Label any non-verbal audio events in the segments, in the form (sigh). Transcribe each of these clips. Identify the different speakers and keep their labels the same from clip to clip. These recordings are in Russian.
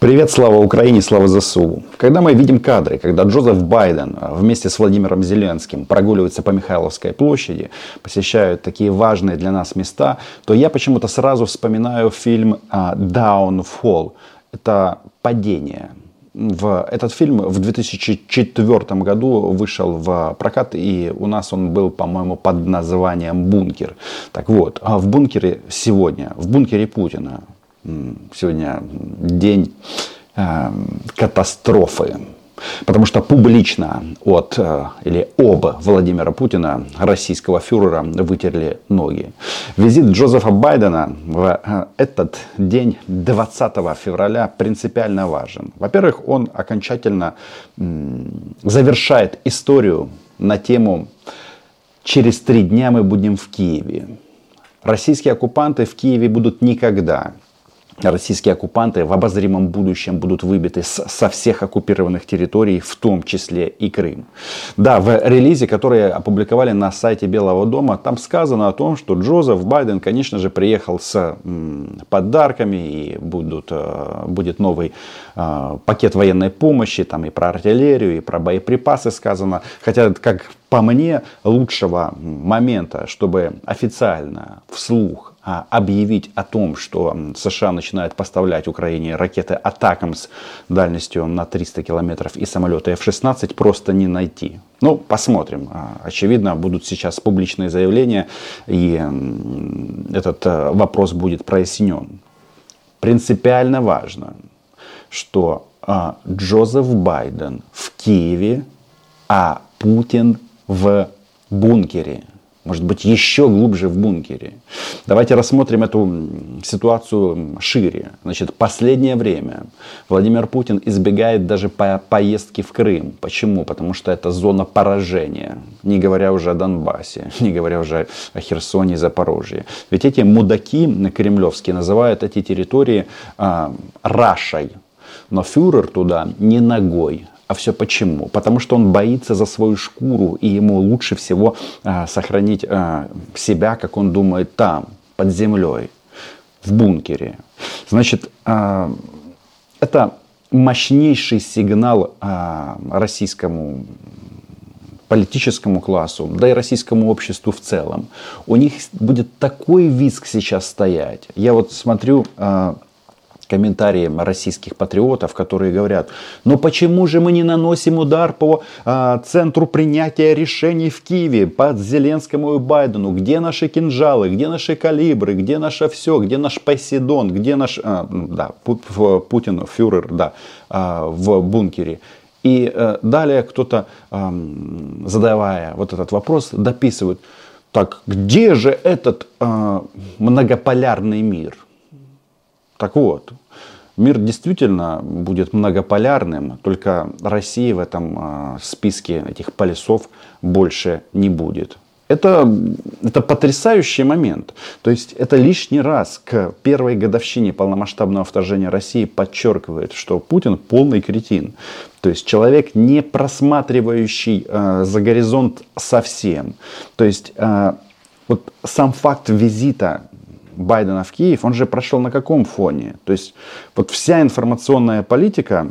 Speaker 1: Привет, слава Украине, слава ЗСУ. Когда мы видим кадры, когда Джозеф Байден вместе с Владимиром Зеленским прогуливаются по Михайловской площади, посещают такие важные для нас места, то я почему-то сразу вспоминаю фильм а, Downfall. Это падение. В этот фильм в 2004 году вышел в прокат, и у нас он был, по-моему, под названием «Бункер». Так вот, а в бункере сегодня, в бункере Путина, сегодня день э, катастрофы. Потому что публично от э, или об Владимира Путина, российского фюрера, вытерли ноги. Визит Джозефа Байдена в э, этот день 20 февраля принципиально важен. Во-первых, он окончательно завершает историю на тему «Через три дня мы будем в Киеве». Российские оккупанты в Киеве будут никогда российские оккупанты в обозримом будущем будут выбиты со всех оккупированных территорий, в том числе и Крым. Да, в релизе, который опубликовали на сайте Белого дома, там сказано о том, что Джозеф Байден, конечно же, приехал с подарками и будут, э, будет новый э, пакет военной помощи, там и про артиллерию, и про боеприпасы сказано. Хотя, как по мне, лучшего момента, чтобы официально, вслух объявить о том, что США начинают поставлять Украине ракеты «Атакамс» дальностью на 300 километров и самолеты F-16 просто не найти. Ну, посмотрим. А, очевидно, будут сейчас публичные заявления, и этот э, вопрос будет прояснен. Принципиально важно, что а, Джозеф Байден в Киеве, а Путин в бункере может быть, еще глубже в бункере. Давайте рассмотрим эту ситуацию шире. Значит, последнее время Владимир Путин избегает даже по поездки в Крым. Почему? Потому что это зона поражения. Не говоря уже о Донбассе, (laughs) не говоря уже о Херсоне и Запорожье. Ведь эти мудаки кремлевские называют эти территории а, Рашей. Но фюрер туда не ногой, а все почему? Потому что он боится за свою шкуру, и ему лучше всего а, сохранить а, себя, как он думает, там, под землей, в бункере. Значит, а, это мощнейший сигнал а, российскому политическому классу, да и российскому обществу в целом. У них будет такой виск сейчас стоять. Я вот смотрю а, комментарии российских патриотов, которые говорят, но почему же мы не наносим удар по а, центру принятия решений в Киеве, под Зеленскому и Байдену, где наши кинжалы, где наши калибры, где наше все, где наш Посейдон, где наш, а, да, Путин, фюрер, да, а, в бункере. И а, далее кто-то, а, задавая вот этот вопрос, дописывает, так где же этот а, многополярный мир? Так вот, мир действительно будет многополярным, только России в этом а, списке этих полюсов больше не будет. Это, это потрясающий момент. То есть это лишний раз к первой годовщине полномасштабного вторжения России подчеркивает, что Путин полный кретин. То есть человек, не просматривающий э, за горизонт совсем. То есть э, вот сам факт визита Байдена в Киев, он же прошел на каком фоне? То есть вот вся информационная политика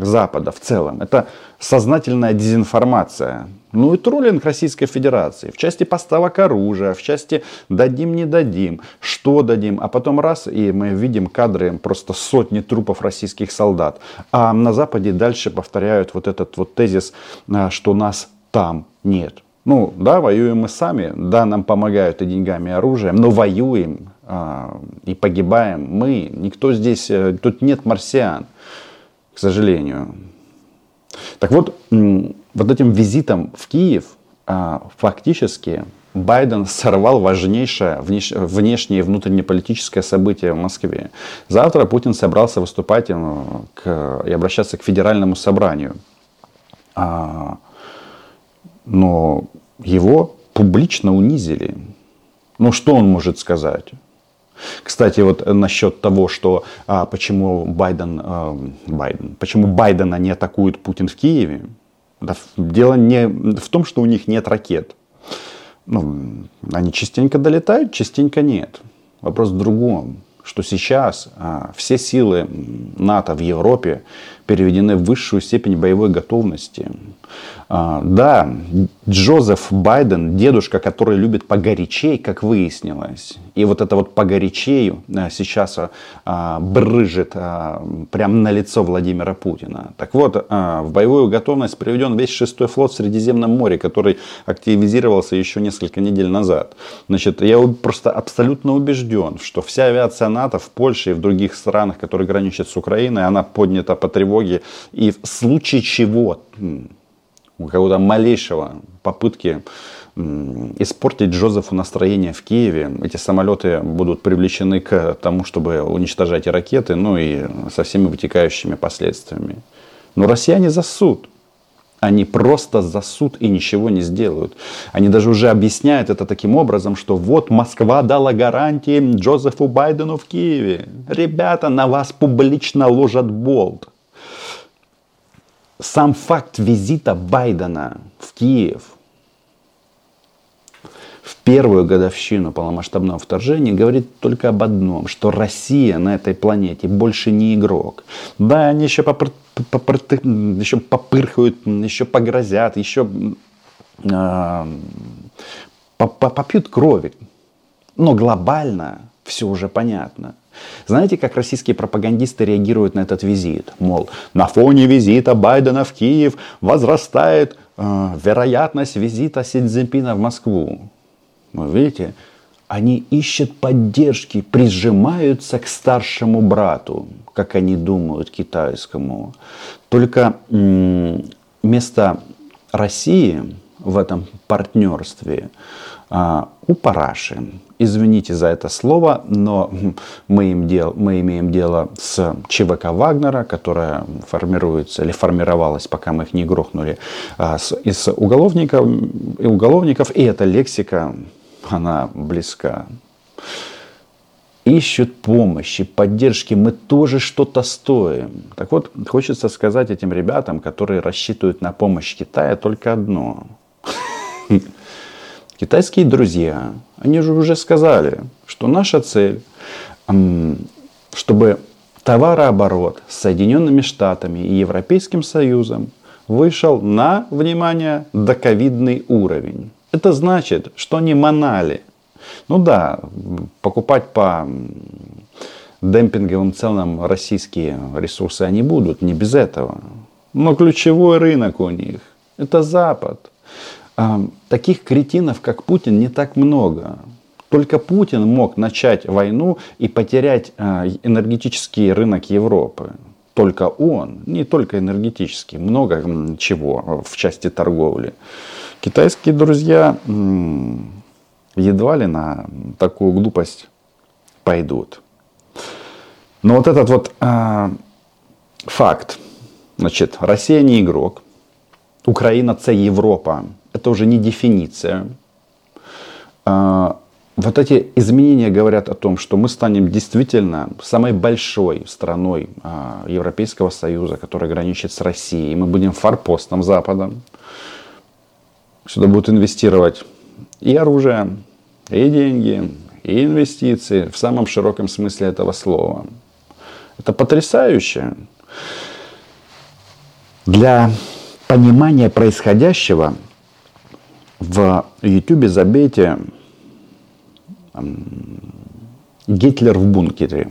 Speaker 1: Запада в целом, это сознательная дезинформация. Ну и троллинг Российской Федерации в части поставок оружия, в части дадим, не дадим, что дадим, а потом раз, и мы видим кадры просто сотни трупов российских солдат. А на Западе дальше повторяют вот этот вот тезис, а, что нас там нет. Ну, да, воюем мы сами, да, нам помогают и деньгами, и оружием, но воюем и погибаем мы. Никто здесь, э, тут нет марсиан, к сожалению. Так вот, вот этим визитом в Киев а, фактически Байден сорвал важнейшее внешнее и внутреннеполитическое событие в Москве. Завтра Путин собрался выступать э, к, и обращаться к федеральному собранию. А, но его публично унизили. Ну что он может сказать? Кстати, вот насчет того, что а, почему Байден, а, Байден, почему Байдена не атакует Путин в Киеве, да, дело не в том, что у них нет ракет. Ну, они частенько долетают, частенько нет. Вопрос в другом что сейчас а, все силы НАТО в Европе переведены в высшую степень боевой готовности. А, да, Джозеф Байден, дедушка, который любит погорячей, как выяснилось. И вот это вот погорячей а, сейчас а, брыжет прямо на лицо Владимира Путина. Так вот, в боевую готовность приведен весь шестой флот в Средиземном море, который активизировался еще несколько недель назад. Значит, я просто абсолютно убежден, что вся авиация НАТО в Польше и в других странах, которые граничат с Украиной, она поднята по тревоге. И в случае чего у какого-то малейшего попытки испортить Джозефу настроение в Киеве. Эти самолеты будут привлечены к тому, чтобы уничтожать ракеты, ну и со всеми вытекающими последствиями. Но россияне за суд. Они просто за суд и ничего не сделают. Они даже уже объясняют это таким образом, что вот Москва дала гарантии Джозефу Байдену в Киеве. Ребята, на вас публично ложат болт сам факт визита Байдена в Киев в первую годовщину полномасштабного вторжения говорит только об одном, что Россия на этой планете больше не игрок. Да, они еще, попр... Попр... еще попырхают, еще погрозят, еще э, попьют крови. Но глобально все уже понятно. Знаете, как российские пропагандисты реагируют на этот визит? Мол, на фоне визита Байдена в Киев возрастает э, вероятность визита Си в Москву. Вы видите, они ищут поддержки, прижимаются к старшему брату, как они думают, китайскому. Только вместо России в этом партнерстве а, у параши. Извините за это слово, но мы, им дел, мы имеем дело с ЧВК Вагнера, которая формируется или формировалась, пока мы их не грохнули, а, из уголовников, и уголовников, и эта лексика, она близка. Ищут помощи, поддержки, мы тоже что-то стоим. Так вот, хочется сказать этим ребятам, которые рассчитывают на помощь Китая, только одно – (laughs) Китайские друзья, они же уже сказали, что наша цель, чтобы товарооборот с Соединенными Штатами и Европейским Союзом вышел на, внимание, доковидный уровень. Это значит, что они манали. Ну да, покупать по демпинговым ценам российские ресурсы они будут, не без этого. Но ключевой рынок у них – это Запад таких кретинов, как Путин, не так много. Только Путин мог начать войну и потерять а, энергетический рынок Европы. Только он, не только энергетический, много чего в части торговли. Китайские друзья едва ли на такую глупость пойдут. Но вот этот вот э, факт, значит, Россия не игрок, Украина це Европа это уже не дефиниция. А, вот эти изменения говорят о том, что мы станем действительно самой большой страной а, Европейского Союза, которая граничит с Россией. Мы будем форпостом Запада. Сюда будут инвестировать и оружие, и деньги, и инвестиции в самом широком смысле этого слова. Это потрясающе. Для понимания происходящего – в YouTube забейте Гитлер в бункере.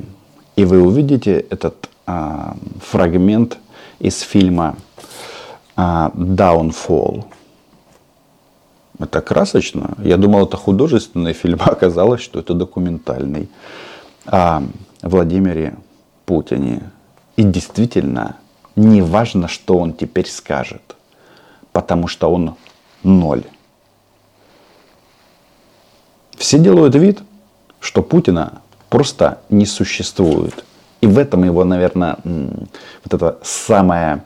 Speaker 1: И вы увидите этот а, фрагмент из фильма а, Downfall. Это красочно. Я думал, это художественный фильм, (laughs) а оказалось, что это документальный о Владимире Путине. И действительно, не важно, что он теперь скажет, потому что он ноль. Все делают вид, что Путина просто не существует. И в этом его, наверное, вот эта самая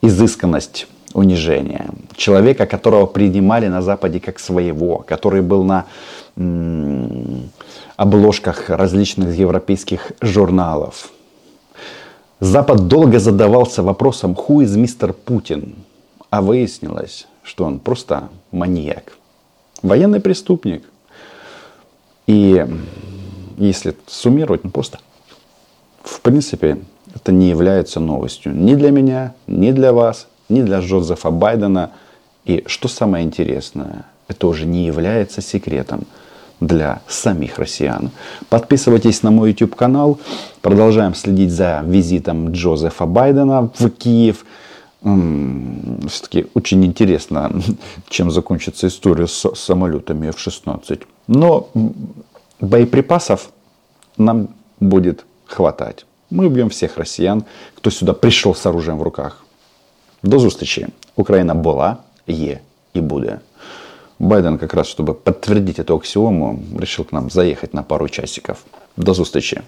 Speaker 1: изысканность унижения. Человека, которого принимали на Западе как своего, который был на обложках различных европейских журналов. Запад долго задавался вопросом, who is мистер Путин? А выяснилось, что он просто маньяк, военный преступник – и если суммировать, ну просто в принципе это не является новостью ни для меня, ни для вас, ни для Джозефа Байдена. И что самое интересное, это уже не является секретом для самих россиян. Подписывайтесь на мой YouTube канал. Продолжаем следить за визитом Джозефа Байдена в Киев. Все-таки очень интересно, (laughs) чем закончится история с самолетами F-16. Но боеприпасов нам будет хватать. Мы убьем всех россиян, кто сюда пришел с оружием в руках. До зустрічі. Україна була, є і буде. Байден как раз, чтобы подтвердить эту аксиому, решил к нам заехать на пару часиков. До зустрічі.